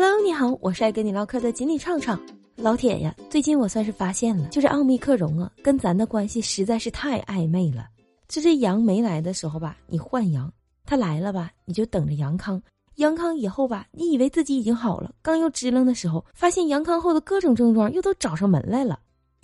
Hello，你好，我是爱跟你唠嗑的锦鲤畅畅。老铁呀，最近我算是发现了，就这奥密克戎啊，跟咱的关系实在是太暧昧了。就这阳没来的时候吧，你换阳；他来了吧，你就等着阳康。阳康以后吧，你以为自己已经好了，刚又支棱的时候，发现阳康后的各种症状又都找上门来了。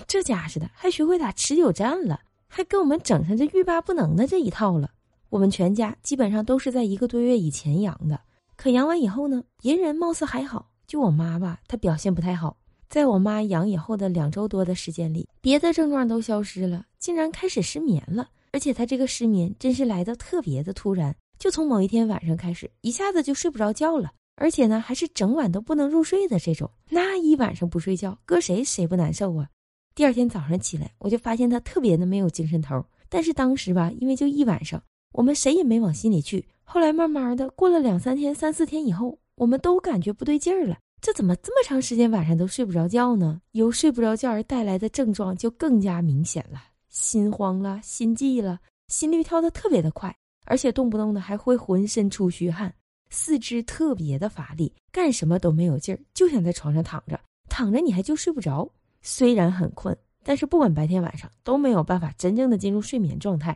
这家似的，还学会打持久战了，还给我们整上这欲罢不能的这一套了。我们全家基本上都是在一个多月以前阳的。可阳完以后呢，别人貌似还好，就我妈吧，她表现不太好。在我妈阳以后的两周多的时间里，别的症状都消失了，竟然开始失眠了。而且她这个失眠真是来的特别的突然，就从某一天晚上开始，一下子就睡不着觉了，而且呢，还是整晚都不能入睡的这种。那一晚上不睡觉，搁谁谁不难受啊？第二天早上起来，我就发现她特别的没有精神头。但是当时吧，因为就一晚上，我们谁也没往心里去。后来慢慢的过了两三天、三四天以后，我们都感觉不对劲儿了。这怎么这么长时间晚上都睡不着觉呢？由睡不着觉而带来的症状就更加明显了：心慌了、心悸了、心率跳得特别的快，而且动不动的还会浑身出虚汗，四肢特别的乏力，干什么都没有劲儿，就想在床上躺着，躺着你还就睡不着。虽然很困，但是不管白天晚上都没有办法真正的进入睡眠状态。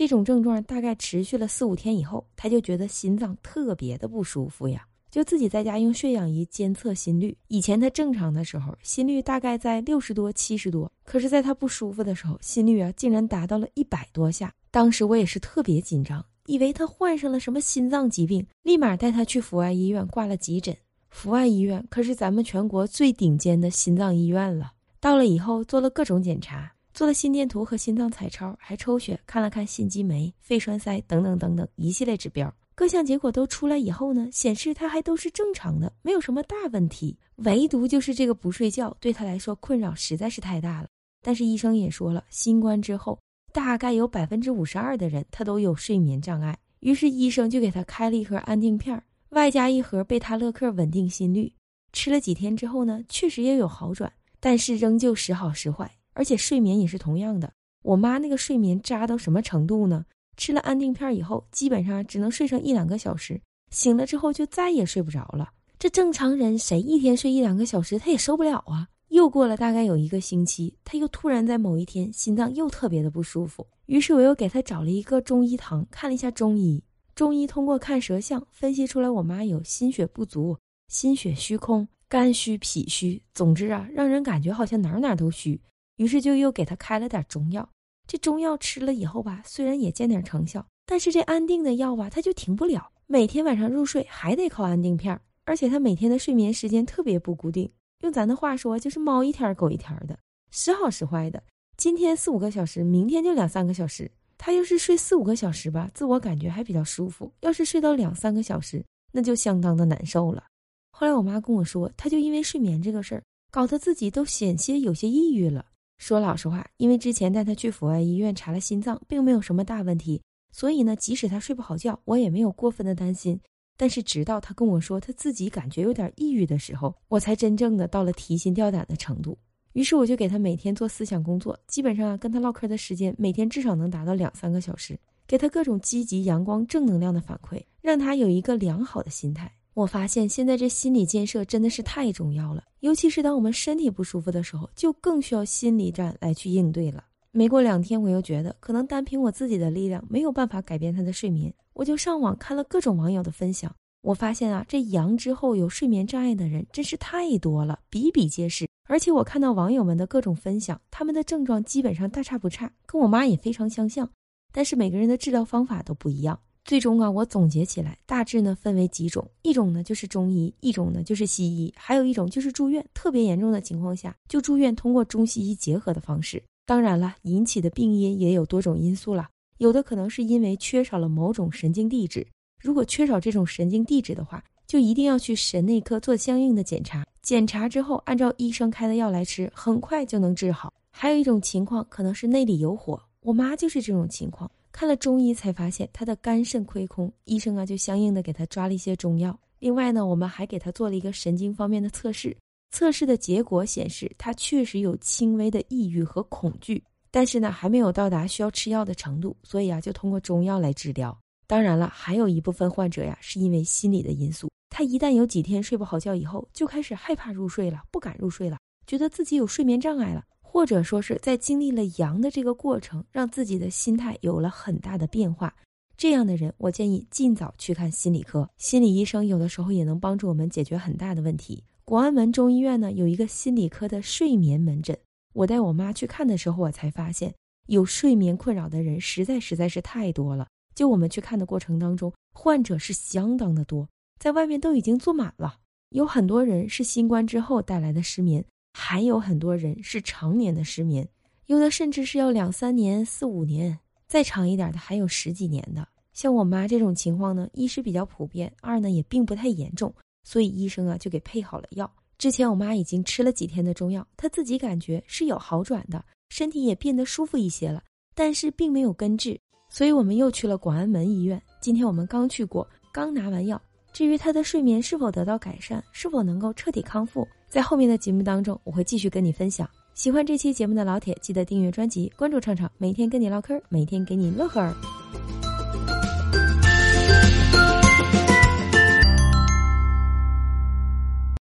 这种症状大概持续了四五天以后，他就觉得心脏特别的不舒服呀，就自己在家用血氧仪监测心率。以前他正常的时候，心率大概在六十多、七十多，可是在他不舒服的时候，心率啊竟然达到了一百多下。当时我也是特别紧张，以为他患上了什么心脏疾病，立马带他去阜外医院挂了急诊。阜外医院可是咱们全国最顶尖的心脏医院了。到了以后，做了各种检查。做了心电图和心脏彩超，还抽血看了看心肌酶、肺栓塞等等等等一系列指标，各项结果都出来以后呢，显示他还都是正常的，没有什么大问题。唯独就是这个不睡觉对他来说困扰实在是太大了。但是医生也说了，新冠之后大概有百分之五十二的人他都有睡眠障碍，于是医生就给他开了一盒安定片，外加一盒贝塔乐克稳定心率。吃了几天之后呢，确实也有好转，但是仍旧时好时坏。而且睡眠也是同样的，我妈那个睡眠渣到什么程度呢？吃了安定片以后，基本上只能睡上一两个小时，醒了之后就再也睡不着了。这正常人谁一天睡一两个小时，他也受不了啊！又过了大概有一个星期，他又突然在某一天心脏又特别的不舒服，于是我又给他找了一个中医堂看了一下中医。中医通过看舌象分析出来，我妈有心血不足、心血虚空、肝虚、脾虚，总之啊，让人感觉好像哪哪都虚。于是就又给他开了点中药，这中药吃了以后吧，虽然也见点成效，但是这安定的药吧，他就停不了，每天晚上入睡还得靠安定片而且他每天的睡眠时间特别不固定，用咱的话说就是猫一天狗一天的，时好时坏的，今天四五个小时，明天就两三个小时。他要是睡四五个小时吧，自我感觉还比较舒服；要是睡到两三个小时，那就相当的难受了。后来我妈跟我说，他就因为睡眠这个事儿，搞得自己都险些有些抑郁了。说老实话，因为之前带他去阜外医院查了心脏，并没有什么大问题，所以呢，即使他睡不好觉，我也没有过分的担心。但是直到他跟我说他自己感觉有点抑郁的时候，我才真正的到了提心吊胆的程度。于是我就给他每天做思想工作，基本上啊跟他唠嗑的时间每天至少能达到两三个小时，给他各种积极、阳光、正能量的反馈，让他有一个良好的心态。我发现现在这心理建设真的是太重要了，尤其是当我们身体不舒服的时候，就更需要心理战来去应对了。没过两天，我又觉得可能单凭我自己的力量没有办法改变他的睡眠，我就上网看了各种网友的分享。我发现啊，这阳之后有睡眠障碍的人真是太多了，比比皆是。而且我看到网友们的各种分享，他们的症状基本上大差不差，跟我妈也非常相像，但是每个人的治疗方法都不一样。最终啊，我总结起来，大致呢分为几种，一种呢就是中医，一种呢就是西医，还有一种就是住院。特别严重的情况下，就住院通过中西医结合的方式。当然了，引起的病因也有多种因素了，有的可能是因为缺少了某种神经递质，如果缺少这种神经递质的话，就一定要去神内科做相应的检查，检查之后按照医生开的药来吃，很快就能治好。还有一种情况可能是内里有火，我妈就是这种情况。看了中医才发现他的肝肾亏空，医生啊就相应的给他抓了一些中药。另外呢，我们还给他做了一个神经方面的测试，测试的结果显示他确实有轻微的抑郁和恐惧，但是呢还没有到达需要吃药的程度，所以啊就通过中药来治疗。当然了，还有一部分患者呀是因为心理的因素，他一旦有几天睡不好觉以后，就开始害怕入睡了，不敢入睡了，觉得自己有睡眠障碍了，或者说是在经历了阳的这个过程，让自己的心态有了很大的变化。这样的人，我建议尽早去看心理科。心理医生有的时候也能帮助我们解决很大的问题。广安门中医院呢有一个心理科的睡眠门诊，我带我妈去看的时候，我才发现有睡眠困扰的人实在实在是太多了。就我们去看的过程当中，患者是相当的多，在外面都已经坐满了。有很多人是新冠之后带来的失眠，还有很多人是常年的失眠，有的甚至是要两三年、四五年。再长一点的还有十几年的，像我妈这种情况呢，一是比较普遍，二呢也并不太严重，所以医生啊就给配好了药。之前我妈已经吃了几天的中药，她自己感觉是有好转的，身体也变得舒服一些了，但是并没有根治，所以我们又去了广安门医院。今天我们刚去过，刚拿完药。至于她的睡眠是否得到改善，是否能够彻底康复，在后面的节目当中我会继续跟你分享。喜欢这期节目的老铁，记得订阅专辑，关注畅畅，每天跟你唠嗑，每天给你乐呵儿。